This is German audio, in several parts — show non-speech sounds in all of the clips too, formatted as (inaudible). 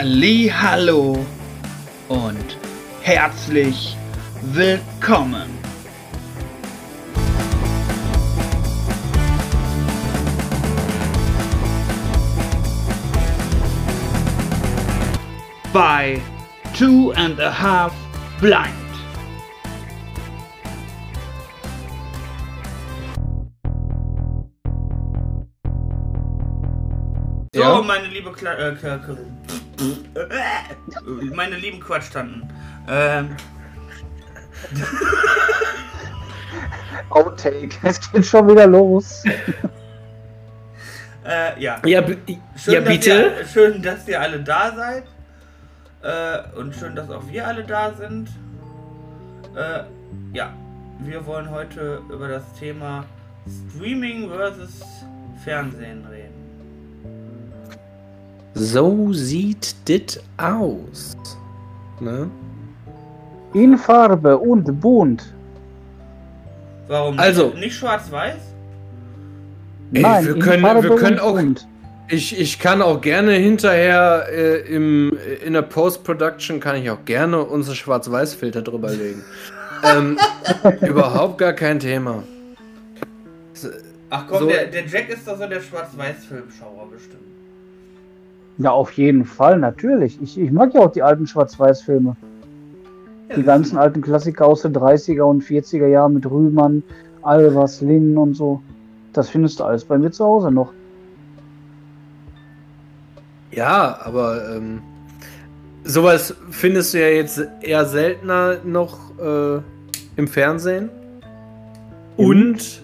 Halli, hallo und herzlich willkommen. Bei Two and a Half Blind. So, Ja. meine liebe Kla äh, Kla meine lieben Quatschtanten. Ähm, (laughs) Outtake. Es geht schon wieder los. äh, ja. Ja, Schön, ja dass bitte. Ihr, schön, dass ihr alle da seid. Äh, und schön, dass auch wir alle da sind. Äh, ja, wir wollen heute über das Thema Streaming versus Fernsehen reden. So sieht dit aus. Ne? In Farbe und bunt. Warum Also- nicht, nicht schwarz-weiß? Nein, wir in können- Farbe wir können und auch- bunt. Ich, ich kann auch gerne hinterher äh, im, in der Post-Production kann ich auch gerne unsere Schwarz-Weiß-Filter drüber legen. (laughs) ähm, überhaupt gar kein Thema. Ach komm, So- der, der Jack ist doch so der Schwarz-Weiß-Filmschauer bestimmt. Ja, auf jeden Fall, natürlich. Ich, ich mag ja auch die alten Schwarz-Weiß-Filme. Ja, Die ganzen alten Klassiker aus den 30er und 40er Jahren mit Rühmann, Albers, Lin und so. Das findest du alles bei mir zu Hause noch. Ja, aber ähm, sowas findest du ja jetzt eher seltener noch äh, im Fernsehen. Und,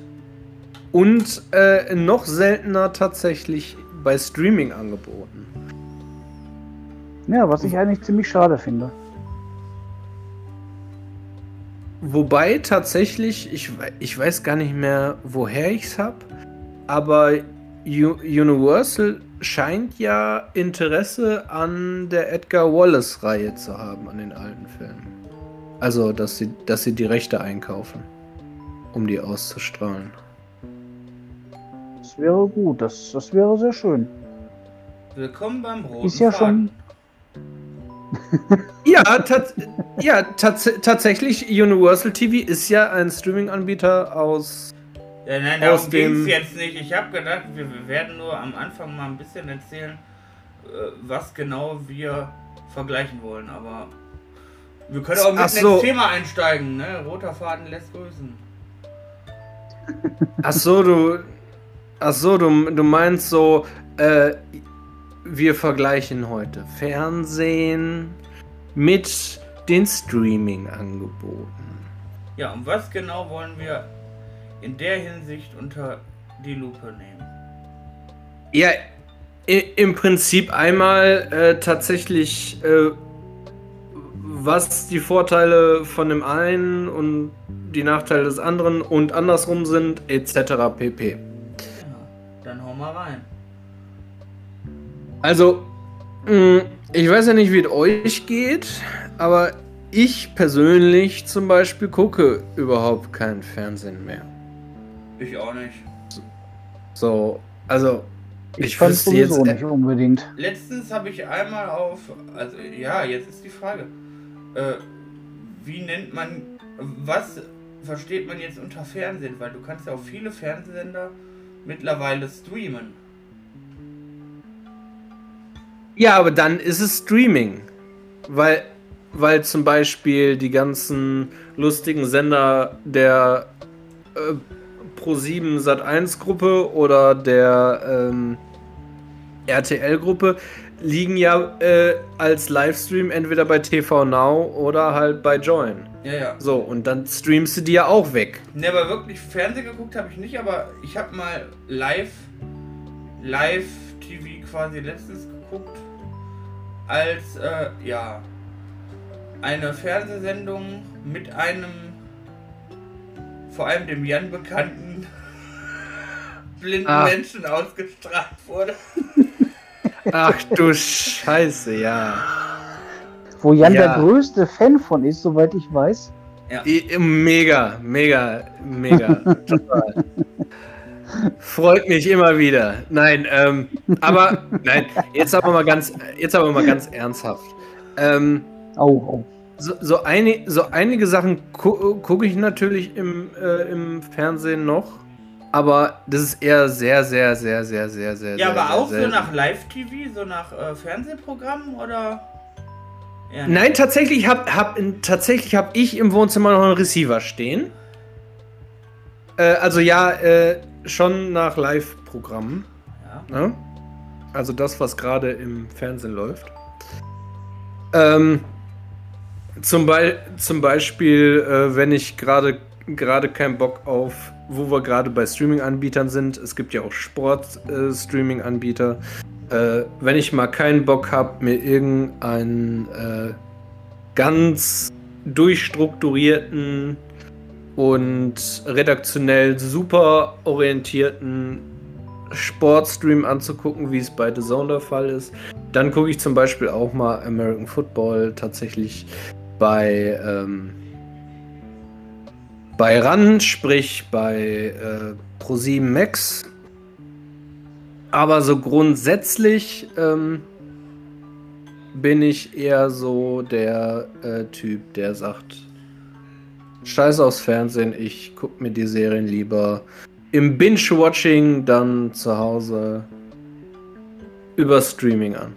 und äh, noch seltener tatsächlich bei Streaming-Angeboten. Ja, was ich eigentlich ziemlich schade finde. Wobei tatsächlich, ich, ich weiß gar nicht mehr, woher ich es habe, aber Universal scheint ja Interesse an der Edgar Wallace-Reihe zu haben, an den alten Filmen. Also, dass sie, dass sie die Rechte einkaufen, um die auszustrahlen. Das wäre gut, das, das wäre sehr schön. Willkommen beim Roten Ist ja Faden. Ja, tat, ja tats tatsächlich, Universal TV ist ja ein Streaming-Anbieter aus. Ja, nein, Aus darum ging es dem- jetzt nicht. Ich habe gedacht, wir, wir werden nur am Anfang mal ein bisschen erzählen, äh, was genau wir vergleichen wollen. Aber wir können auch mit so. ins Thema einsteigen. Ne? Roter Faden lässt grüßen. Ach so, du. Ach so, du, du meinst so, äh, wir vergleichen heute Fernsehen mit den Streaming-Angeboten. Ja, und was genau wollen wir in der Hinsicht unter die Lupe nehmen? Ja, im Prinzip einmal äh, tatsächlich, äh, was die Vorteile von dem einen und die Nachteile des anderen und andersrum sind, etc. pp. Ja, dann hau mal rein. Also, mh, ich weiß ja nicht, wie es euch geht, aber ich persönlich zum Beispiel gucke überhaupt kein Fernsehen mehr. Ich auch nicht. So, also, Ich, ich fand sowieso jetzt. nicht unbedingt. Letztens habe ich einmal auf, also ja, jetzt ist die Frage, äh, wie nennt man, was versteht man jetzt unter Fernsehen? Weil du kannst ja auch viele Fernsehsender mittlerweile streamen. Ja, aber dann ist es Streaming. Weil, weil zum Beispiel die ganzen lustigen Sender der äh, Pro7 Sat1 Gruppe oder der ähm, RTL Gruppe liegen ja äh, als Livestream entweder bei TV Now oder halt bei Join. Ja, ja. So, und dann streamst du die ja auch weg. Ne, aber wirklich Fernsehen geguckt habe ich nicht, aber ich habe mal live, live TV quasi letztens geguckt, als, äh, ja, eine Fernsehsendung mit einem, vor allem dem Jan bekannten, (laughs) blinden Ach. Menschen ausgestrahlt wurde. Ach du Scheiße, ja. Wo Jan Ja. der größte Fan von ist, soweit ich weiß. I- Mega, mega, mega. (laughs) Total. Freut mich immer wieder. Nein, ähm, aber nein, jetzt aber mal ganz, jetzt aber mal ganz ernsthaft. Ähm, Oh, oh. so, so, eine, so einige Sachen gu gucke ich natürlich im, äh, im Fernsehen noch, aber das ist eher sehr, sehr, sehr, sehr, sehr, sehr. Ja, sehr, aber sehr auch so selten. nach Live-TV, so nach äh, Fernsehprogrammen oder? Ja, Nein, tatsächlich habe hab, tatsächlich hab ich im Wohnzimmer noch einen Receiver stehen. Äh, also ja, äh, schon nach Live-Programmen. Ja. Ne? Also das, was gerade im Fernsehen läuft. Ähm, zum, Be zum Beispiel, äh, wenn ich gerade gerade keinen Bock auf, wo wir gerade bei Streaming-Anbietern sind. Es gibt ja auch Sport-Streaming-Anbieter. Äh, wenn ich mal keinen Bock habe, mir irgendeinen äh, ganz durchstrukturierten und redaktionell super orientierten Sportstream anzugucken, wie es bei The Zone der Fall ist. Dann gucke ich zum Beispiel auch mal American Football tatsächlich bei, ähm, bei RAN, sprich bei äh, Pro7 Max. Aber so grundsätzlich ähm, bin ich eher so der äh, Typ, der sagt, scheiß aufs Fernsehen, ich gucke mir die Serien lieber im Binge-Watching dann zu Hause über Streaming an.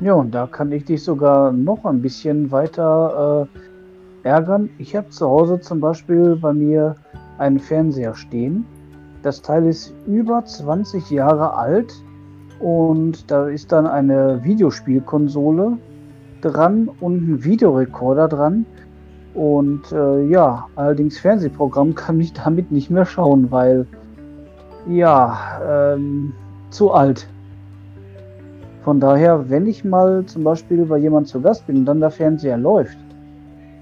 Ja, und da kann ich dich sogar noch ein bisschen weiter äh, ärgern. Ich habe zu Hause zum Beispiel bei mir einen Fernseher stehen. Das Teil ist über 20 Jahre alt und da ist dann eine Videospielkonsole dran und ein Videorekorder dran. Und äh, ja, allerdings Fernsehprogramm (laughs) kann ich damit nicht mehr schauen, weil ja, ähm, zu alt. Von daher, wenn ich mal zum Beispiel bei jemand zu Gast bin und dann der Fernseher läuft,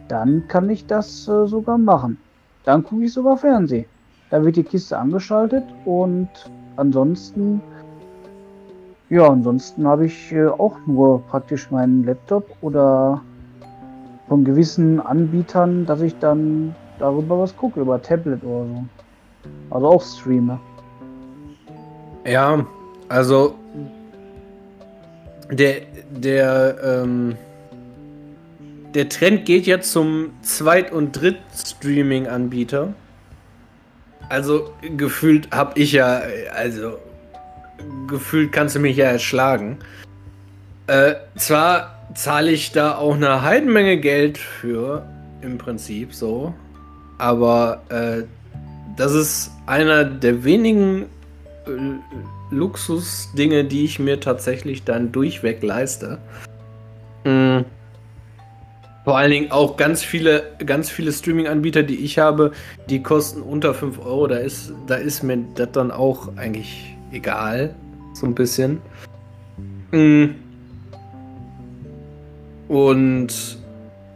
dann kann ich das äh, sogar machen. Dann gucke ich sogar Fernsehen. Da wird die Kiste angeschaltet und ansonsten, ja, ansonsten habe ich äh, auch nur praktisch meinen Laptop oder von gewissen Anbietern, dass ich dann darüber was gucke, über Tablet oder so. Also auch streame. Ja, also der, der, ähm, der Trend geht ja zum Zweit- und Dritt-Streaming-Anbieter. Also gefühlt habe ich ja, also gefühlt kannst du mich ja erschlagen. Äh, zwar zahle ich da auch eine Heidenmenge Geld für, im Prinzip so, aber äh, das ist einer der wenigen äh, Luxusdinge, die ich mir tatsächlich dann durchweg leiste. Mm. Vor allen Dingen auch ganz viele, ganz viele Streaming-Anbieter, die ich habe, die kosten unter 5 Euro. Da ist, da ist mir das dann auch eigentlich egal. So ein bisschen. Mm. Und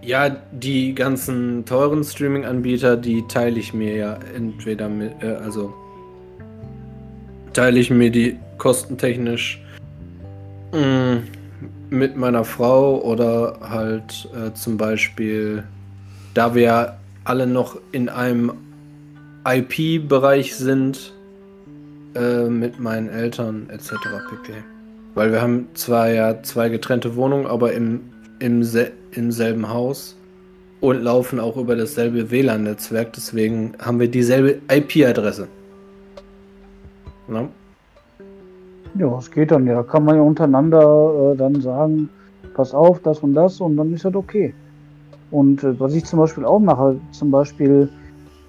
ja, die ganzen teuren Streaming-Anbieter, die teile ich mir ja entweder mit, äh, also teile ich mir die kostentechnisch mh, mit meiner Frau oder halt äh, zum Beispiel, da wir alle noch in einem IP-Bereich sind, äh, mit meinen Eltern etc. pp. Weil wir haben zwar ja zwei getrennte Wohnungen, aber im, im, se im selben Haus und laufen auch über dasselbe WLAN-Netzwerk, deswegen haben wir dieselbe IP-Adresse. Ne? Ja, es geht dann ja. Kann man ja untereinander äh, dann sagen, pass auf, das und das und dann ist das okay. Und äh, was ich zum Beispiel auch mache, zum Beispiel,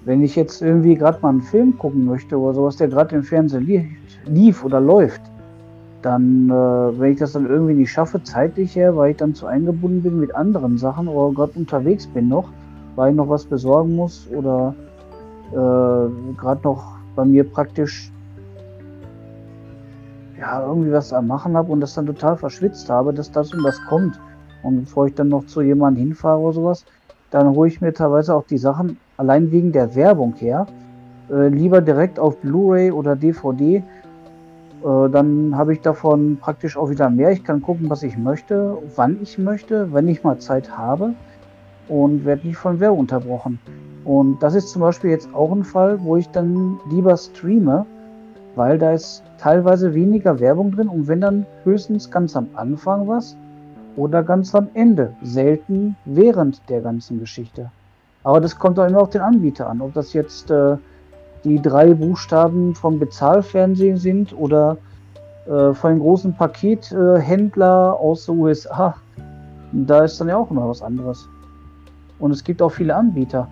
wenn ich jetzt irgendwie gerade mal einen Film gucken möchte oder sowas, der gerade im Fernsehen li lief oder läuft, dann, äh, wenn ich das dann irgendwie nicht schaffe, zeitlich her, weil ich dann zu eingebunden bin mit anderen Sachen oder gerade unterwegs bin noch, weil ich noch was besorgen muss oder äh, gerade noch bei mir praktisch ja, irgendwie was am Machen habe und das dann total verschwitzt habe, dass das und das kommt. Und bevor ich dann noch zu jemandem hinfahre oder sowas, dann hole ich mir teilweise auch die Sachen allein wegen der Werbung her. Äh, lieber direkt auf Blu-ray oder DVD. Äh, dann habe ich davon praktisch auch wieder mehr. Ich kann gucken, was ich möchte, wann ich möchte, wenn ich mal Zeit habe und werde nicht von Werbung unterbrochen. Und das ist zum Beispiel jetzt auch ein Fall, wo ich dann lieber streame, weil da ist teilweise weniger Werbung drin und wenn dann höchstens ganz am Anfang was oder ganz am Ende, selten während der ganzen Geschichte. Aber das kommt auch immer auf den Anbieter an, ob das jetzt äh, die drei Buchstaben vom Bezahlfernsehen sind oder äh, von den großen Pakethändler äh, aus den USA. Da ist dann ja auch immer was anderes. Und es gibt auch viele Anbieter.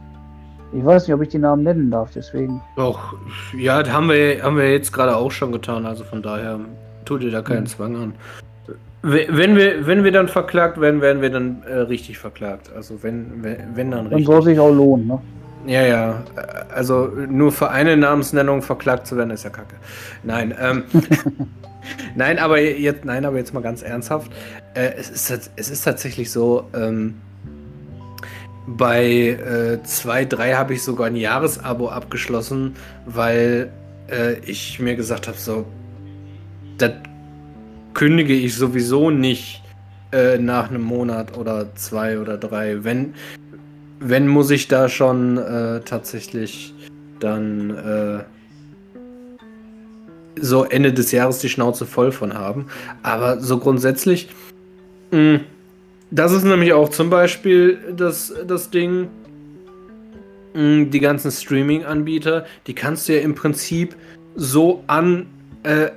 Ich weiß nicht, ob ich die Namen nennen darf, deswegen. Doch, ja, das haben wir, haben wir jetzt gerade auch schon getan, also von daher tut ihr da keinen mhm. Zwang an. Wenn wir, wenn wir dann verklagt werden, werden wir dann äh, richtig verklagt. Also wenn, wenn, wenn dann richtig. Dann soll sich auch lohnen, ne? Ja, ja. Also nur für eine Namensnennung verklagt zu werden, ist ja kacke. Nein, ähm, (laughs) nein, aber jetzt, nein, aber jetzt mal ganz ernsthaft. Äh, es, ist, es ist tatsächlich so, ähm, bei 2, äh, 3 habe ich sogar ein Jahresabo abgeschlossen, weil äh, ich mir gesagt habe, so, das kündige ich sowieso nicht äh, nach einem Monat oder zwei oder drei. Wenn, wenn muss ich da schon äh, tatsächlich dann äh, so Ende des Jahres die Schnauze voll von haben. Aber so grundsätzlich, mh, das ist nämlich auch zum Beispiel das, das Ding, mh, die ganzen Streaming-Anbieter, die kannst du ja im Prinzip so an, äh,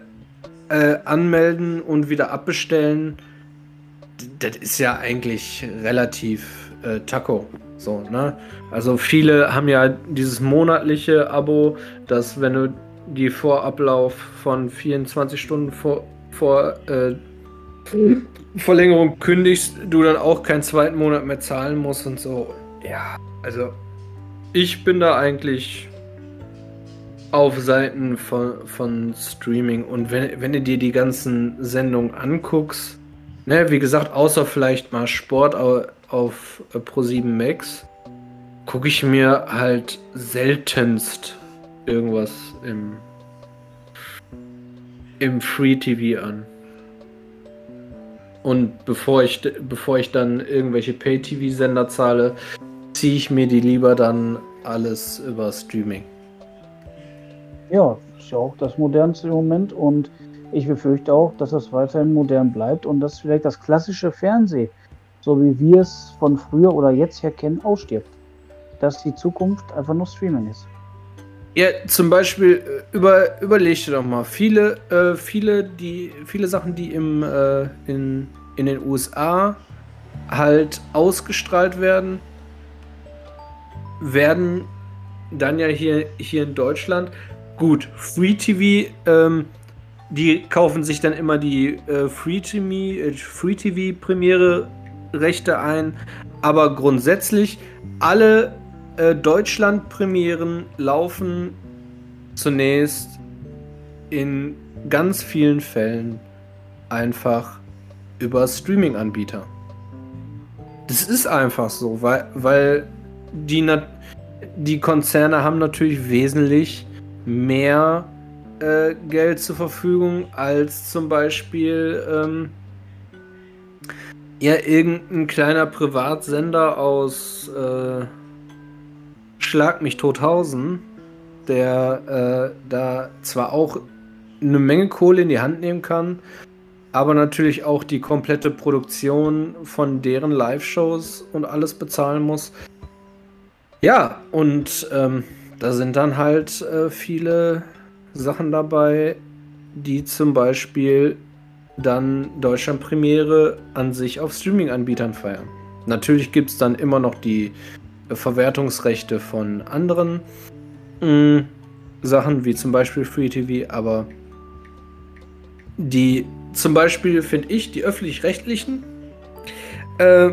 äh, anmelden und wieder abbestellen. Das ist ja eigentlich relativ äh, Taco. So, ne? Also viele haben ja dieses monatliche Abo, dass wenn du die Vorablauf von 24 Stunden vor, vor äh, Verlängerung kündigst, du dann auch keinen zweiten Monat mehr zahlen musst und so. Ja, also ich bin da eigentlich auf Seiten von, von Streaming und wenn, wenn du dir die ganzen Sendungen anguckst, ne, wie gesagt, außer vielleicht mal Sport auf Pro7 Max gucke ich mir halt seltenst irgendwas im, im Free TV an. Und bevor ich, bevor ich dann irgendwelche Pay-TV-Sender zahle, ziehe ich mir die lieber dann alles über Streaming. Ja, ist ja auch das modernste Moment und ich befürchte auch, dass das weiterhin modern bleibt und dass vielleicht das klassische Fernsehen so wie wir es von früher oder jetzt her kennen, ausstirbt. Dass die Zukunft einfach nur Streaming ist. Ja, zum Beispiel äh, über, überleg dir doch mal, viele, äh, viele, die, viele Sachen, die im, äh, in, in den USA halt ausgestrahlt werden, werden dann ja hier, hier in Deutschland. Gut, Free TV, ähm, die kaufen sich dann immer die äh, Free TV, äh, Premiere Rechte ein, aber grundsätzlich alle äh, Deutschland-Premieren laufen zunächst in ganz vielen Fällen einfach über Streaming-Anbieter. Das ist einfach so, weil, weil die, die Konzerne haben natürlich wesentlich mehr äh, Geld zur Verfügung als zum Beispiel ähm, ja, irgendein kleiner Privatsender aus äh, Schlag mich Tothausen, der äh, da zwar auch eine Menge Kohle in die Hand nehmen kann, aber natürlich auch die komplette Produktion von deren Live-Shows und alles bezahlen muss. Ja, und ähm, da sind dann halt äh, viele Sachen dabei, die zum Beispiel dann Deutschland-Premiere an sich auf Streaming-Anbietern feiern. Natürlich gibt es dann immer noch die Verwertungsrechte von anderen mh, mm, Sachen, wie zum Beispiel Free TV, aber die zum Beispiel finde ich, die öffentlich-rechtlichen, äh,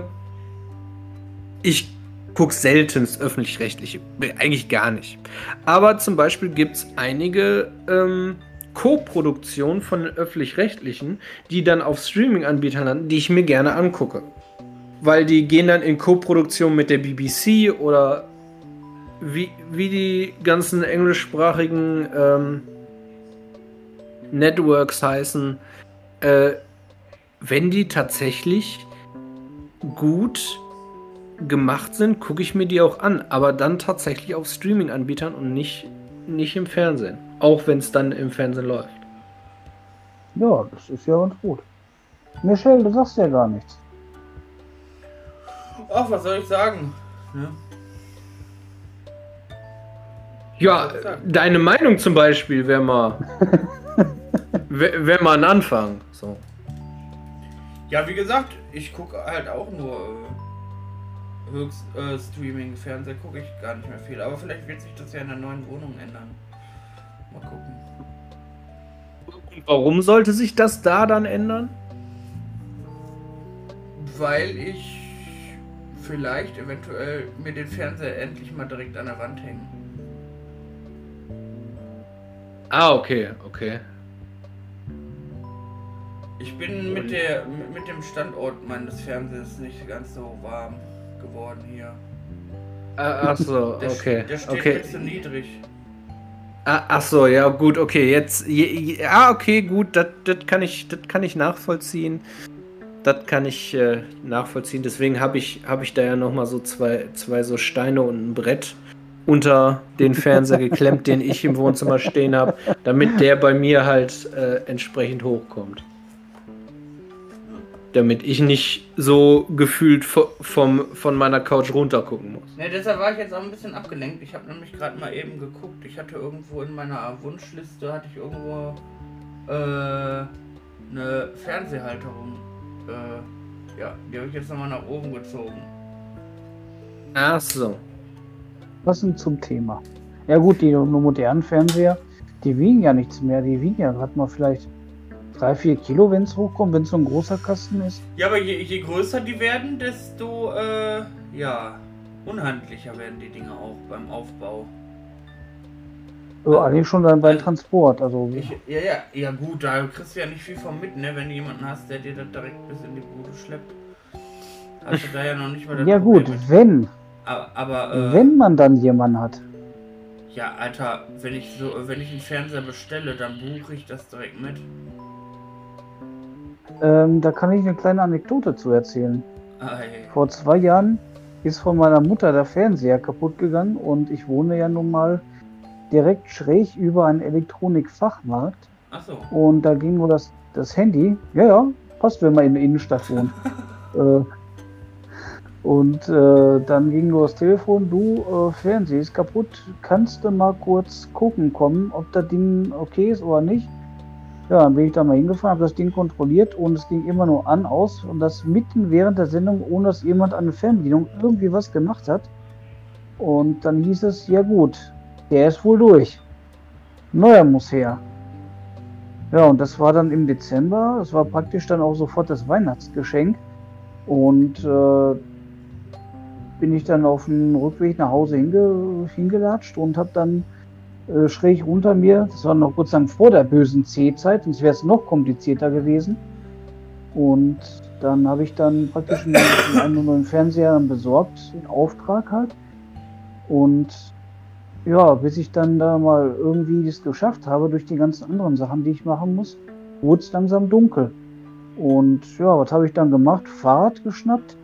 ich gucke seltenst öffentlich-rechtliche, eigentlich gar nicht. Aber zum Beispiel gibt es einige ähm, Co-Produktion von öffentlich-rechtlichen, die dann auf Streaming-Anbietern landen, die ich mir gerne angucke. Weil die gehen dann in Co-Produktion mit der BBC oder wie, wie die ganzen englischsprachigen ähm, Networks heißen, äh, wenn die tatsächlich gut gemacht sind, gucke ich mir die auch an, aber dann tatsächlich auf Streaming-Anbietern und nicht, nicht im Fernsehen. Auch wenn es dann im Fernsehen läuft. Ja, das ist ja ganz gut. Michelle, du sagst ja gar nichts. Ach, was soll ich sagen? Ne? Ja, deine Meinung zum Beispiel wäre mal, (laughs) wär, wär mal ein Anfang. So. Ja, wie gesagt, ich gucke halt auch nur äh, höchst äh, Streaming, Fernseher gucke ich gar nicht mehr viel. Aber vielleicht wird sich das ja in der neuen Wohnung ändern. Mal gucken. Warum sollte sich das da dann ändern? Weil ich vielleicht eventuell mir den Fernseher endlich mal direkt an der Wand hängen. Ah, okay, okay. Ich bin mit, der, mit dem Standort meines Fernsehers nicht ganz so warm geworden hier. Ah, ach so, Der, okay. der steht okay. zu niedrig. Ah, ach so, ja, gut, okay. Jetzt, je, je, ja, okay, gut, das kann ich, das kann ich nachvollziehen. Das kann ich äh, nachvollziehen. Deswegen habe ich, habe ich da ja noch mal so zwei, zwei so Steine und ein Brett unter den Fernseher geklemmt, den ich im Wohnzimmer stehen habe, damit der bei mir halt äh, entsprechend hochkommt. Damit ich nicht so gefühlt vo- vom, von meiner Couch runter gucken muss. Ne, deshalb war ich jetzt auch ein bisschen abgelenkt. Ich habe nämlich gerade mal eben geguckt. Ich hatte irgendwo in meiner Wunschliste, hatte ich irgendwo äh, eine Fernsehhalterung. Äh, ja, die habe ich jetzt nochmal nach oben gezogen. Ach so. Passend zum Thema. Ja gut, die nur modernen Fernseher, die wiegen ja nichts mehr. Die wiegen ja gerade mal vielleicht 3, 4 Kilo, wenn es hochkommt, wenn es so ein großer Kasten ist. Ja, aber je, je größer die werden, desto äh, ja, unhandlicher werden die Dinge auch beim Aufbau. Also eigentlich schon dann beim Also, Transport. Also Ich, ja, ja, ja gut, da kriegst du ja nicht viel von mit, ne? Wenn du jemanden hast, der dir das direkt bis in die Bude schleppt. Hast du da ja noch nicht mal das ja Problem gut, mit. wenn, Aber, aber äh, wenn man dann jemanden hat. ja, Alter, wenn ich so, wenn ich einen Fernseher bestelle, dann buche ich das direkt mit. Ähm, da kann ich eine kleine Anekdote zu erzählen. Ei. Vor zwei Jahren ist von meiner Mutter der Fernseher kaputt gegangen und ich wohne ja nun mal direkt schräg über einen Elektronikfachmarkt Achso. und da ging nur das, das Handy. Ja, ja, passt, wenn man in der Innenstadt wohnt. (laughs) äh, und äh, dann ging nur das Telefon, du, äh, Fernseher ist kaputt, kannst du mal kurz gucken kommen, ob das Ding okay ist oder nicht? Ja, dann bin ich da mal hingefahren, habe das Ding kontrolliert und es ging immer nur an, aus und das mitten während der Sendung, ohne dass jemand an der Fernbedienung irgendwie was gemacht hat. Und dann hieß es, ja gut, der ist wohl durch. Neuer muss her. Ja, und das war dann im Dezember. Das war praktisch dann auch sofort das Weihnachtsgeschenk. Und äh, bin ich dann auf dem Rückweg nach Hause hinge hingelatscht und habe dann äh, schräg unter mir, das war noch Gott vor der bösen C-Zeit, sonst wäre es noch komplizierter gewesen. Und dann habe ich dann praktisch einen, einen neuen Fernseher besorgt, in Auftrag halt. Und ja, bis ich dann da mal irgendwie das geschafft habe, durch die ganzen anderen Sachen, die ich machen muss, wurde es langsam dunkel. Und ja, was habe ich dann gemacht? Fahrrad geschnappt,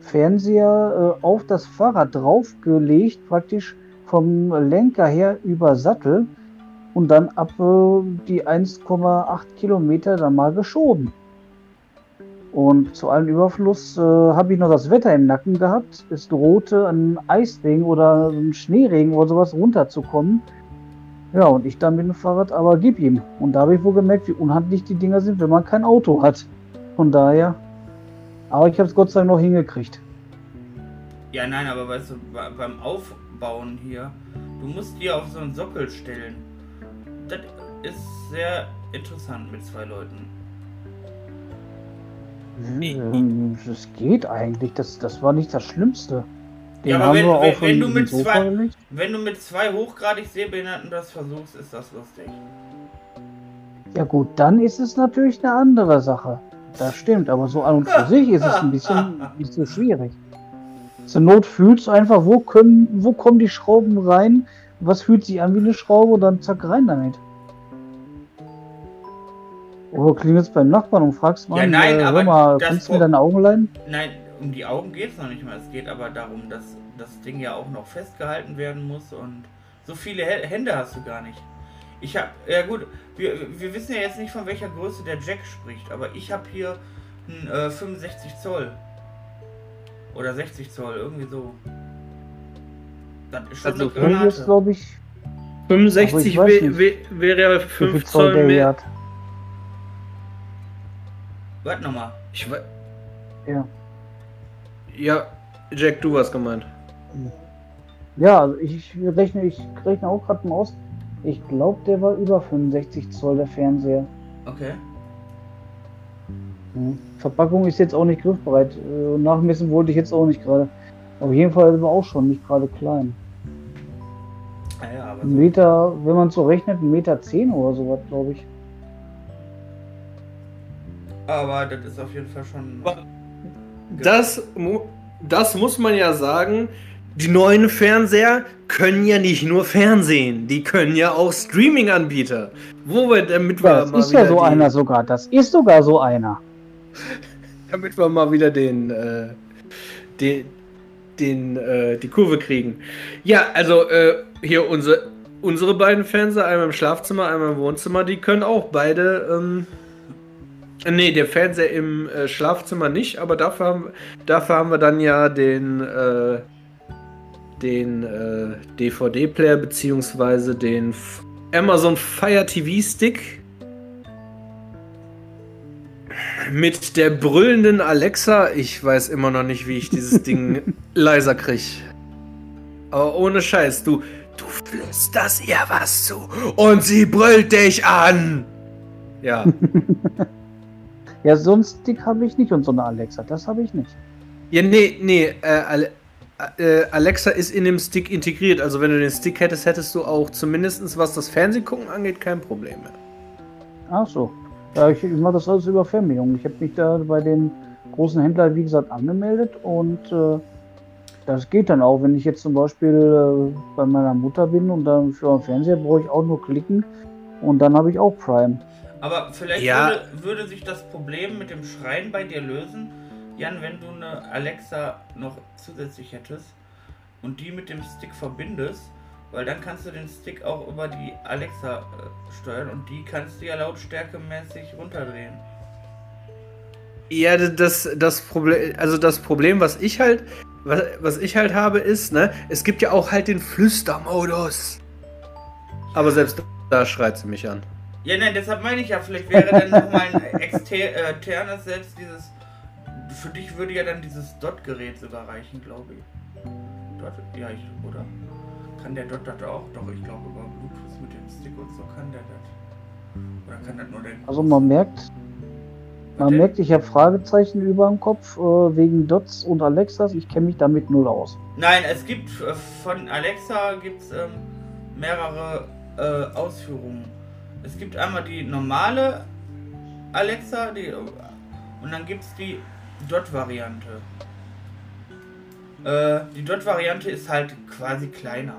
Fernseher äh, auf das Fahrrad draufgelegt, praktisch vom Lenker her über Sattel und dann ab äh, die 1,8 Kilometer dann mal geschoben. Und zu allem Überfluss äh, habe ich noch das Wetter im Nacken gehabt. Es drohte ein Eisregen oder ein Schneeregen oder sowas runterzukommen. Ja, und ich dann mit dem Fahrrad, aber gib ihm. Und da habe ich wohl gemerkt, wie unhandlich die Dinger sind, wenn man kein Auto hat. Von daher. Aber ich habe es Gott sei Dank noch hingekriegt. Ja, nein, aber weißt du, be- beim Aufbauen hier, du musst dir auf so einen Sockel stellen. Das ist sehr interessant mit zwei Leuten. Ähm, Das geht eigentlich. Das, das war nicht das Schlimmste. Den Ja, aber wenn- wenn- wenn du mit Sofa zwei- gelegt. Wenn du mit zwei hochgradig Sehbehinderten das versuchst, ist das lustig. Ja gut, dann ist es natürlich eine andere Sache. Das stimmt, aber so an und für (laughs) sich ist es ein bisschen so schwierig. Zur Not fühlst du einfach, wo können, wo kommen die Schrauben rein, was fühlt sich an wie eine Schraube und dann zack rein damit. Oder klingelst beim Nachbarn und fragst mal, Ja, nein, äh, aber mal, kannst du mir deine Augen leihen? Nein, um die Augen geht es noch nicht mal. Es geht aber darum, dass das Ding ja auch noch festgehalten werden muss und so viele Hä- Hände hast du gar nicht. Ich habe, ja gut, wir, wir wissen ja jetzt nicht von welcher Größe der Jack spricht, aber ich habe hier einen äh, 65 Zoll. Oder 60 Zoll, irgendwie so. Das ist schon Also eine Hier ist, Granate. glaube ich, 65 Aber ich weiß wä- nicht, wä- wäre ja wie viel 5 Zoll Zoll mehr. hat. Warte nochmal. Ich wei- Ja. ja, Jack, du hast gemeint. Ja, also ich rechne, ich rechne auch gerade mal aus. Ich glaube, der war über 65 Zoll, der Fernseher. Okay. Hm. Verpackung ist jetzt auch nicht griffbereit. Äh, Nachmessen wollte ich jetzt auch nicht gerade. Auf jeden Fall war auch schon nicht gerade klein. Ah ja, aber Ein so. Meter, wenn man so rechnet, ein Meter zehn oder sowas, glaube ich. Aber das ist auf jeden Fall schon. Das, das muss man ja sagen. Die neuen Fernseher können ja nicht nur Fernsehen, die können ja auch Streaming-Anbieter. Wo wir, damit wir Ja, das ist ja so einer sogar. Das ist sogar so einer. Damit wir mal wieder den, äh, den, den äh, die Kurve kriegen. Ja, also äh, hier unsere, unsere beiden Fernseher, einmal im Schlafzimmer, einmal im Wohnzimmer, die können auch beide. Ähm, nee, der Fernseher im äh, Schlafzimmer nicht, aber dafür haben, dafür haben wir dann ja den, äh, den äh, DVD-Player beziehungsweise den Amazon Fire TV Stick mit der brüllenden Alexa. Ich weiß immer noch nicht, wie ich dieses (laughs) Ding leiser kriege. Aber ohne Scheiß, du, du flüsterst ihr was zu und sie brüllt dich an. Ja, (laughs) Ja, so einen Stick habe ich nicht und so eine Alexa. Das habe ich nicht. ja, nee, nee, äh, Ale äh, Alexa ist in dem Stick integriert. Also wenn du den Stick hättest, hättest du auch zumindest was das Fernsehgucken angeht kein Problem mehr. Ach so. Ja, ich, ich mache das alles über Fernbedienung. Ich habe mich da bei den großen Händlern, wie gesagt, angemeldet und äh, das geht dann auch. Wenn ich jetzt zum Beispiel äh, bei meiner Mutter bin und dann für einen Fernseher brauche ich auch nur klicken und dann habe ich auch Prime. Aber vielleicht Ja. würde, würde sich das Problem mit dem Schreien bei dir lösen, Jan, wenn du eine Alexa noch zusätzlich hättest und die mit dem Stick verbindest, weil dann kannst du den Stick auch über die Alexa äh, steuern und die kannst du ja lautstärkemäßig runterdrehen. Ja, das, das Problem, also das Problem, was ich halt, was, was ich halt habe, ist, ne, es gibt ja auch halt den Flüstermodus. Aber selbst da schreit sie mich an. Ja, nein, deshalb meine ich ja, vielleicht wäre dann nochmal ein (laughs) exter äh, externes selbst dieses. Für dich würde ja dann dieses Dot-Gerät sogar reichen, glaube ich. Dot, ja, ich, oder? Kann der Dot das auch? Doch, ich glaube über Bluetooth mit dem Stick und so kann der das. Oder kann das nur der. Also man merkt, man merkt, ich habe Fragezeichen über dem Kopf äh, wegen Dots und Alexas. Ich kenne mich damit null aus. Nein, es gibt äh, von Alexa gibt's ähm, mehrere äh, Ausführungen. Es gibt einmal die normale Alexa, die und dann gibt's die Dot-Variante. Äh, die Dot-Variante ist halt quasi kleiner.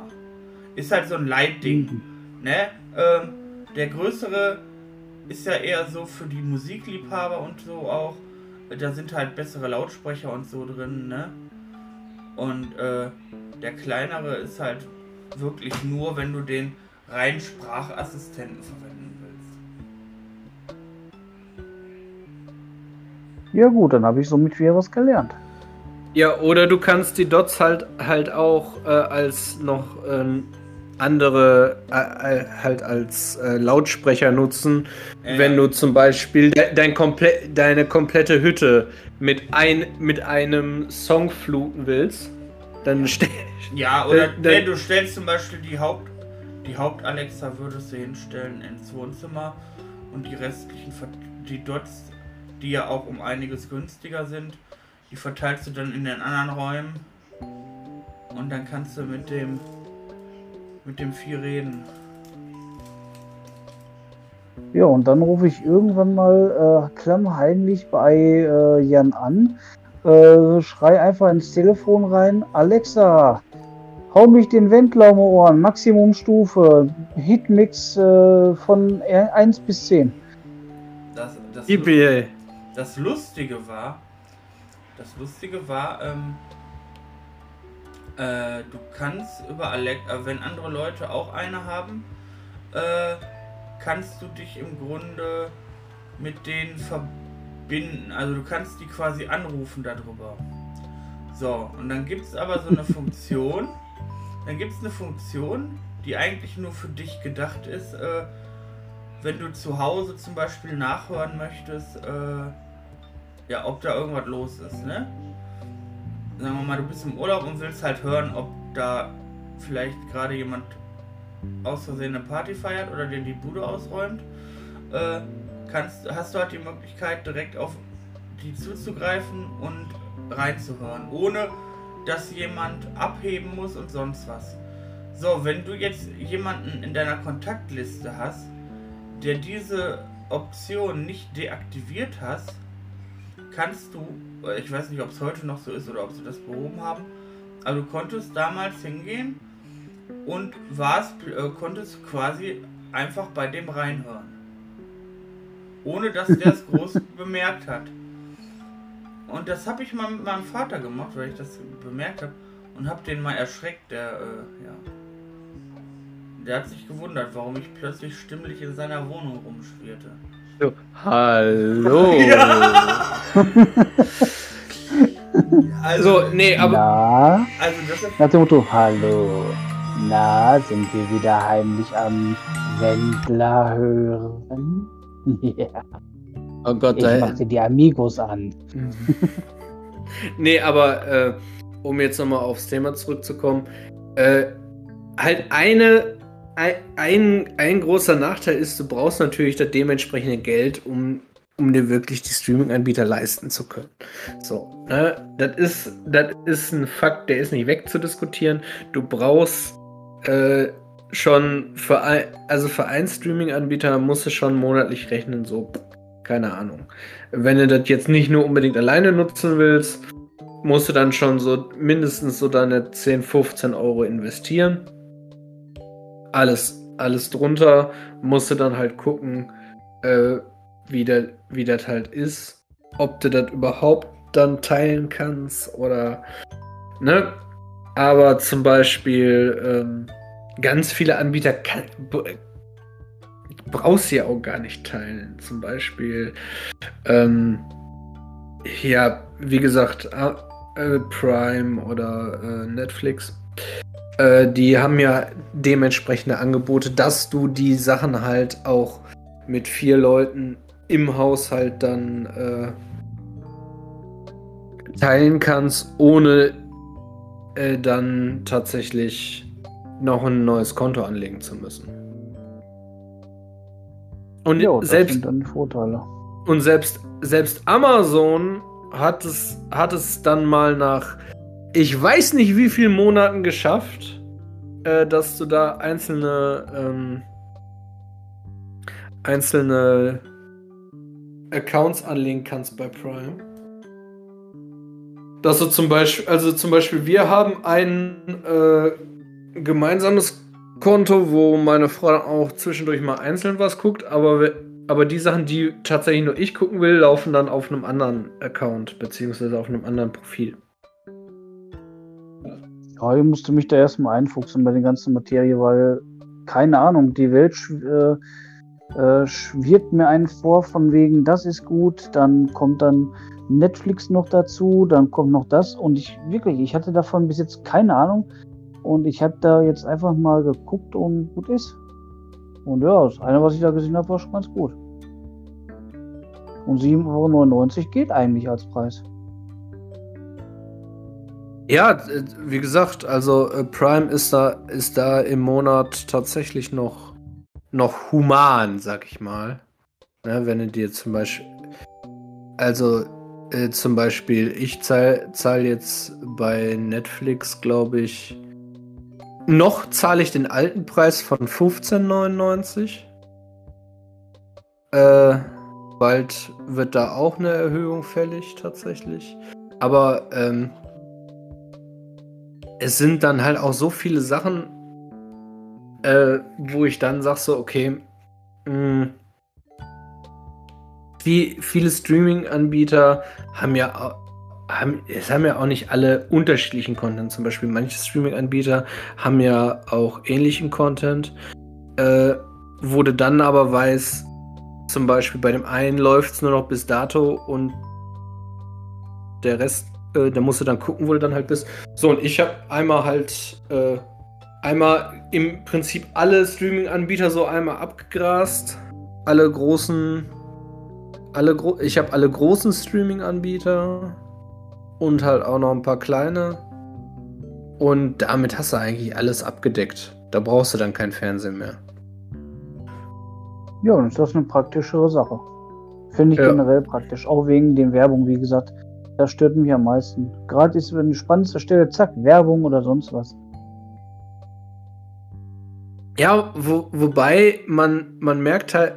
Ist halt so ein Leitding. Ne? Ähm, der größere ist ja eher so für die Musikliebhaber und so auch. Da sind halt bessere Lautsprecher und so drin, ne? Und äh, der kleinere ist halt wirklich nur, wenn du den reinen Sprachassistenten verwenden willst. Ja gut, dann habe ich somit wieder was gelernt. Ja, oder du kannst die Dots halt halt auch äh, als noch ähm, andere äh, äh, halt als äh, Lautsprecher nutzen, wenn du zum Beispiel de dein komple deine komplette Hütte mit ein mit einem Song fluten willst, dann (laughs) stell Ja, oder der- nee, du stellst zum Beispiel die Haupt die Haupt-Alexa würdest du hinstellen ins Wohnzimmer und die restlichen die Dots, die ja auch um einiges günstiger sind, die verteilst du dann in den anderen Räumen und dann kannst du mit dem mit dem Vieh reden. Ja, und dann rufe ich irgendwann mal äh, klammheimlich bei äh, Jan an, äh, schrei einfach ins Telefon rein, Alexa, hau mich den Wendler um Ohren, Maximumstufe, Hitmix äh, von 1 bis 10. Das, das, das Lustige war, Das Lustige war, ähm, äh, du kannst über Alexa, äh, wenn andere Leute auch eine haben, äh, kannst du dich im Grunde mit denen verbinden. Also du kannst die quasi anrufen darüber. So, und dann gibt es aber so eine Funktion. Dann gibt es eine Funktion, die eigentlich nur für dich gedacht ist, äh, wenn du zu Hause zum Beispiel nachhören möchtest, äh, ja, ob da irgendwas los ist, ne? Sagen wir mal, du bist im Urlaub und willst halt hören, ob da vielleicht gerade jemand aus Versehen eine Party feiert oder dir die Bude ausräumt. Äh, kannst, hast du halt die Möglichkeit, direkt auf die zuzugreifen und reinzuhören, ohne dass jemand abheben muss und sonst was. So, wenn du jetzt jemanden in deiner Kontaktliste hast, der diese Option nicht deaktiviert hast, kannst du, ich weiß nicht, ob es heute noch so ist oder ob sie das behoben haben, aber du konntest damals hingehen und warst, äh, konntest quasi einfach bei dem reinhören. Ohne dass der es groß (laughs) bemerkt hat. Und das habe ich mal mit meinem Vater gemacht, weil ich das bemerkt habe und habe den mal erschreckt, der, äh, ja. Der hat sich gewundert, warum ich plötzlich stimmlich in seiner Wohnung rumschwirrte. So, hallo. (laughs) Ja. also, nee, aber. Na, also das ist. Nach dem Motto, hallo. Na, sind wir wieder heimlich am Wendler hören? (laughs) Ja. Oh Gott, ich machte die Amigos an. (laughs) nee, aber äh, um jetzt nochmal aufs Thema zurückzukommen, äh, halt eine, ein, ein, großer Nachteil ist, du brauchst natürlich das dementsprechende Geld, um, um dir wirklich die Streaming-Anbieter leisten zu können. So, ne? Das ist, das ist ein Fakt, der ist nicht wegzudiskutieren. Du brauchst äh, schon für ein, also für einen Streaming-Anbieter musst du schon monatlich rechnen, so keine Ahnung. Wenn du das jetzt nicht nur unbedingt alleine nutzen willst, musst du dann schon so mindestens so deine 10, 15 Euro investieren. Alles, alles drunter musst du dann halt gucken, äh, wie, das, wie das halt ist. Ob du das überhaupt dann teilen kannst oder, ne? Aber zum Beispiel, ähm, ganz viele Anbieter kann, brauchst du ja auch gar nicht teilen. Zum Beispiel, ähm, ja, wie gesagt, äh, Prime oder äh, Netflix. Äh, die haben ja dementsprechende Angebote, dass du die Sachen halt auch mit vier Leuten im Haushalt dann äh, teilen kannst, ohne äh, dann tatsächlich noch ein neues Konto anlegen zu müssen. Und jo, selbst dann Vorteile. Und selbst, selbst Amazon hat es, hat es dann mal nach, ich weiß nicht wie vielen Monaten geschafft, äh, dass du da einzelne, ähm, einzelne Accounts anlegen kannst bei Prime. Dass du zum Beispiel, also zum Beispiel, wir haben ein äh, gemeinsames Konto, wo meine Frau auch zwischendurch mal einzeln was guckt, aber, aber die Sachen, die tatsächlich nur ich gucken will, laufen dann auf einem anderen Account, beziehungsweise auf einem anderen Profil. Ja, ich musste mich da erstmal einfuchsen bei der ganzen Materie, weil, keine Ahnung, die Welt äh, äh, schwirrt mir einen vor, von wegen, das ist gut, dann kommt dann Netflix noch dazu, dann kommt noch das und ich wirklich, ich hatte davon bis jetzt keine Ahnung. Und ich habe da jetzt einfach mal geguckt und gut ist. Und ja, das eine, was ich da gesehen habe, war schon ganz gut. Und 7,99 Euro geht eigentlich als Preis. Ja, wie gesagt, also äh, Prime ist da, ist da im Monat tatsächlich noch, noch human, sag ich mal. Ja, wenn du dir zum Beispiel, also äh, zum Beispiel, ich zahle zahl jetzt bei Netflix, glaube ich, noch zahle ich den alten Preis von 15,99. Äh, bald wird da auch eine Erhöhung fällig, tatsächlich. Aber ähm, es sind dann halt auch so viele Sachen, äh, wo ich dann sage so, okay, mh, hm, wie viele Streaming-Anbieter haben ja haben, es haben ja auch nicht alle unterschiedlichen Content. Zum Beispiel manche Streaming-Anbieter haben ja auch ähnlichen Content, äh, wo dann aber weiß, zum Beispiel bei dem einen läuft es nur noch bis dato und der Rest, äh, da musst du dann gucken, wo du dann halt bist. So, und ich habe einmal halt, äh, einmal im Prinzip alle Streaming-Anbieter so einmal abgegrast. Alle großen, alle gro ich habe alle großen Streaming-Anbieter und halt auch noch ein paar kleine. Und damit hast du eigentlich alles abgedeckt. Da brauchst du dann kein Fernsehen mehr. Ja, ist das eine praktischere Sache. Finde ich Ja. generell praktisch. Auch wegen den Werbung, wie gesagt. Das stört mich am meisten. Gerade ist, wenn die spannendste Stelle, zack, Werbung oder sonst was. Ja, wo, wobei man, man merkt halt,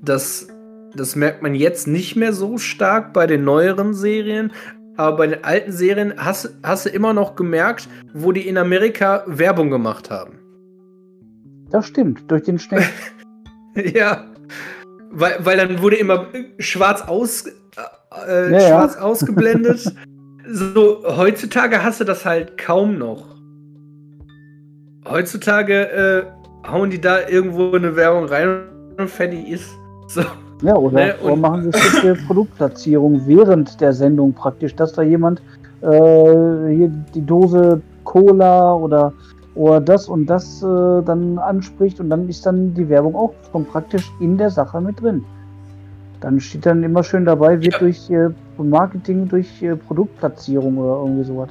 dass das merkt man jetzt nicht mehr so stark bei den neueren Serien, aber bei den alten Serien hast, hast du immer noch gemerkt, wo die in Amerika Werbung gemacht haben. Das stimmt. Durch den Schnee. (laughs) ja. Weil, weil dann wurde immer schwarz, aus, äh, Ja, ja. schwarz ausgeblendet. (laughs) so, heutzutage hast du das halt kaum noch. Heutzutage äh, hauen die da irgendwo eine Werbung rein und fertig ist. So. Ja, oder Ne, oder machen sie (laughs) spezielle Produktplatzierung während der Sendung praktisch, dass da jemand äh, hier die Dose Cola oder, oder das und das äh, dann anspricht und dann ist dann die Werbung auch schon praktisch in der Sache mit drin. Dann steht dann immer schön dabei, wird Ja. durch äh, Marketing, durch äh, Produktplatzierung oder irgendwie sowas.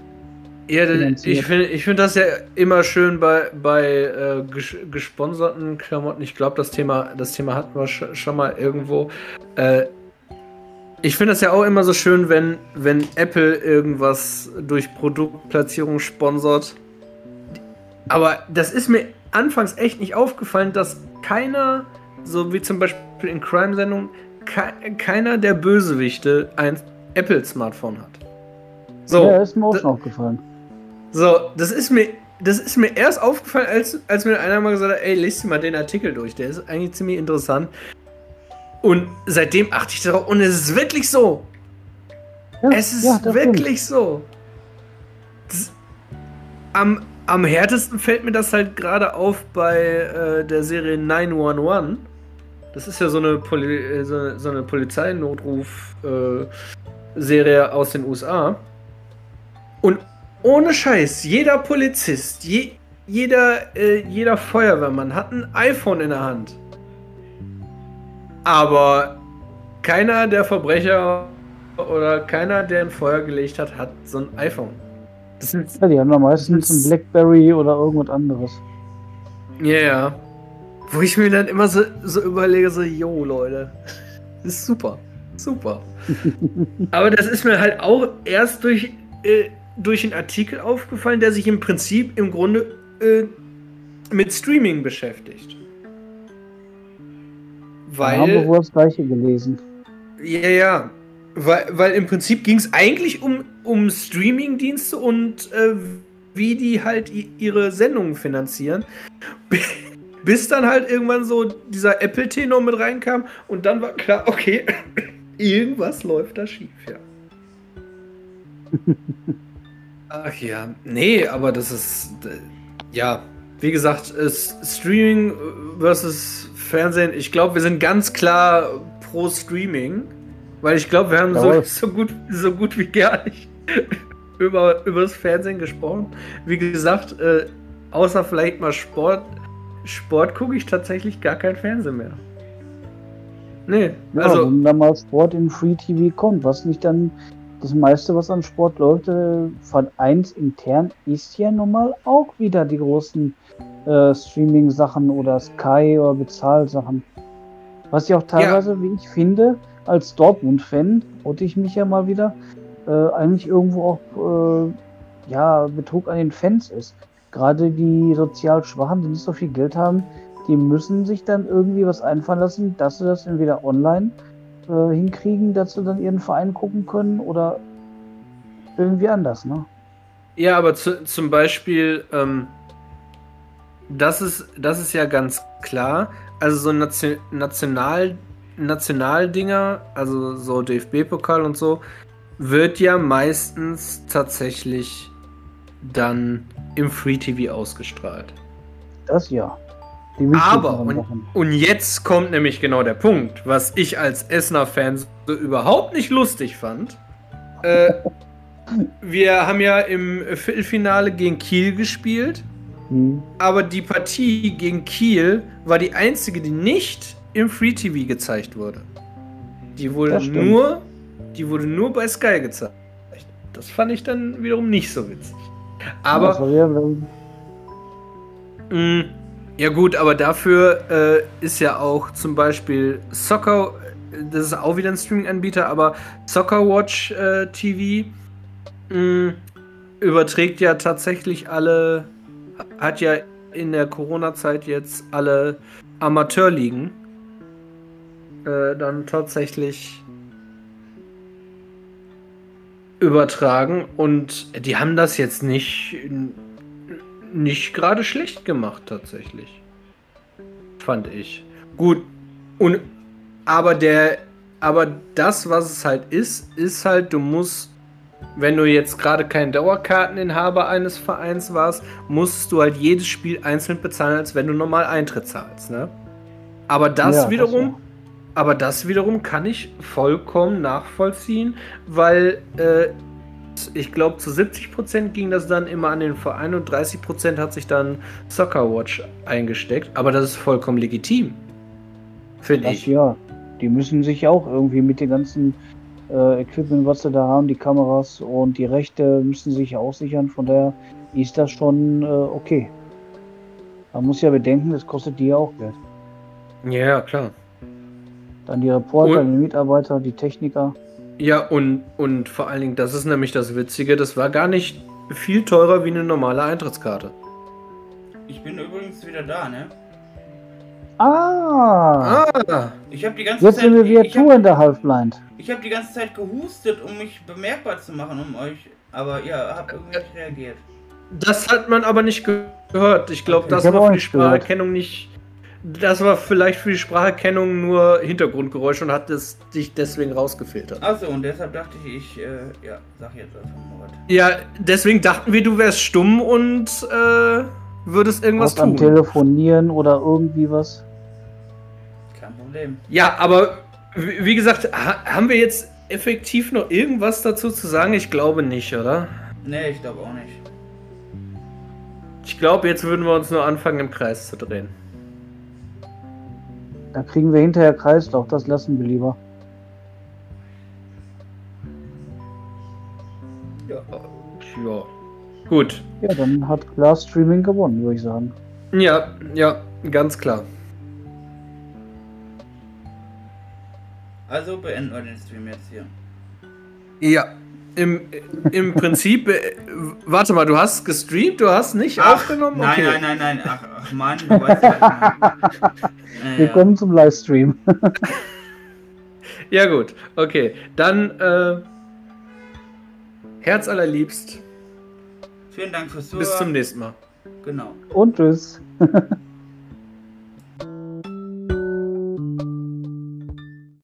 Ja, ich finde ich find das ja immer schön bei, bei äh, ges gesponserten Klamotten. Ich glaube, das Thema, das Thema hatten wir sch schon mal irgendwo. Äh, ich finde das ja auch immer so schön, wenn, wenn Apple irgendwas durch Produktplatzierung sponsert. Aber das ist mir anfangs echt nicht aufgefallen, dass keiner, so wie zum Beispiel in Crime-Sendungen, ke keiner der Bösewichte ein Apple-Smartphone hat. So, ja, ist mir auch schon aufgefallen. so, das ist mir, das ist mir erst aufgefallen, als, als mir einer mal gesagt hat, ey, lest dir mal den Artikel durch, der ist eigentlich ziemlich interessant. Und seitdem achte ich darauf und es ist wirklich so. Ja, Es ist ja, das stimmt. wirklich so. Das, am, am härtesten fällt mir das halt gerade auf bei äh, der Serie 911. Das ist ja so eine, Poli äh, so, so eine Polizeinotruf-Serie aus den USA. Und ohne Scheiß, jeder Polizist, je, jeder, äh, jeder Feuerwehrmann hat ein iPhone in der Hand. Aber keiner der Verbrecher oder keiner, der ein Feuer gelegt hat, hat so ein iPhone. (laughs) Ja, die haben ja meistens ein Blackberry oder irgendwas anderes. ja, ja. Wo ich mir dann immer so, so überlege, so, yo, Leute, das ist super, super. (laughs) Aber das ist mir halt auch erst durch, äh, durch einen Artikel aufgefallen, der sich im Prinzip im Grunde äh, mit Streaming beschäftigt. Da haben wir Weil, wohl das gleiche gelesen. ja, ja, weil, weil im Prinzip ging es eigentlich um, um Streaming-Dienste und äh, wie die halt ihre Sendungen finanzieren. (laughs) Bis dann halt irgendwann so dieser Apple-Tenor mit reinkam und dann war klar, okay, (coughs) irgendwas läuft da schief, ja. (laughs) Ach ja, nee, aber das ist, äh, ja, wie gesagt, ist Streaming versus Fernsehen. Ich glaube, wir sind ganz klar pro Streaming, weil ich glaube, wir haben so, so, gut, so gut wie gar nicht (laughs) über, über das Fernsehen gesprochen. Wie gesagt, äh, außer vielleicht mal Sport, Sport gucke ich tatsächlich gar kein Fernsehen mehr. Nee, Ja, also, wenn da mal Sport in Free TV kommt, was nicht dann das meiste, was an Sport läuft, äh, von 1 intern, ist ja nun mal auch wieder die großen äh, Streaming-Sachen oder Sky oder Bezahlsachen. Was ich auch teilweise, wie ich finde, als Dortmund-Fan, oute ich mich ja mal wieder, äh, eigentlich irgendwo auch äh, ja, Betrug an den Fans ist. Gerade die sozial Schwachen, die nicht so viel Geld haben, die müssen sich dann irgendwie was einfallen lassen, dass sie das entweder online äh, hinkriegen, dass sie dann ihren Verein gucken können oder irgendwie anders, ne? Ja, aber zu, zum Beispiel, ähm, das, ist, das ist ja ganz klar. Also so Nation, National, Nationaldinger, also so DFB-Pokal und so, wird ja meistens tatsächlich dann im Free TV ausgestrahlt. Das ja. Aber, und, und jetzt kommt nämlich genau der Punkt, was ich als Essener-Fan so überhaupt nicht lustig fand. Äh, (laughs) wir haben ja im Viertelfinale gegen Kiel gespielt, Hm. aber die Partie gegen Kiel war die einzige, die nicht im Free TV gezeigt wurde. Die wurde nur, die wurde nur bei Sky gezeigt. Das fand ich dann wiederum nicht so witzig. Aber ja, Mm, Ja gut, aber dafür äh, ist ja auch zum Beispiel Soccer, das ist auch wieder ein Streaming-Anbieter, aber Soccer Watch äh, TV mh, überträgt ja tatsächlich alle, hat ja in der Corona-Zeit jetzt alle Amateurligen äh, dann tatsächlich übertragen und die haben das jetzt nicht nicht gerade schlecht gemacht tatsächlich. Fand ich. Gut. Und aber der aber das was es halt ist, ist halt du musst wenn du jetzt gerade kein Dauerkarteninhaber eines Vereins warst, musst du halt jedes Spiel einzeln bezahlen, als wenn du normal Eintritt zahlst, ne? Aber das Ja, das wiederum, ja. Aber das wiederum kann ich vollkommen nachvollziehen, weil äh, ich glaube, zu 70% ging das dann immer an den Verein und 30% hat sich dann Soccer Watch eingesteckt. Aber das ist vollkommen legitim. Finde ich. ja. Die müssen sich auch irgendwie mit den ganzen äh, Equipment, was sie da haben, die Kameras und die Rechte müssen sich auch sichern. Von daher ist das schon äh, okay. Man muss ja bedenken, das kostet die ja auch Geld. Ja, klar. Dann die Reporter, Und- die Mitarbeiter, die Techniker. Ja, und, und vor allen Dingen, das ist nämlich das Witzige, das war gar nicht viel teurer wie eine normale Eintrittskarte. Ich bin übrigens wieder da, ne? Ah! Ah, Ich habe die ganze Jetzt Zeit. sind wir wieder ich Tour habe in der Half-Blind. ich hab die ganze Zeit gehustet, um mich bemerkbar zu machen, um euch. Aber ihr habt irgendwie nicht reagiert. das hat man aber nicht ge- gehört. Ich glaube, Okay. das war auch für die. Spracherkennung nicht. Das war vielleicht für die Spracherkennung nur Hintergrundgeräusch und hat es dich deswegen rausgefiltert. Achso, und deshalb dachte ich, ich, äh, ja, sag jetzt einfach mal was. Ja, deswegen dachten wir, du wärst stumm und äh, würdest irgendwas tun. Telefonieren oder irgendwie was. Kein Problem. Ja, aber wie wie gesagt, ha haben wir jetzt effektiv noch irgendwas dazu zu sagen? Ich glaube nicht, oder? Nee, ich glaube auch nicht. Ich glaube, jetzt würden wir uns nur anfangen, im Kreis zu drehen. Da kriegen wir hinterher Kreislauf, das lassen wir lieber. Ja. Ja. Gut. Ja, dann hat klar Streaming gewonnen, würde ich sagen. Ja, ja, ganz klar. Also beenden wir den Stream jetzt hier. Ja. Im, im Prinzip, äh, warte mal, du hast gestreamt, du hast nicht aufgenommen? Nein, Okay. nein, nein, nein. Ach, ach Mann, du weißt ja, meine. (laughs) Willkommen zum Livestream. (laughs) Ja, gut. Okay. Dann, äh, Herz allerliebst. Vielen Dank fürs Zuhören. Bis zum nächsten Mal. Genau. Und tschüss. (laughs)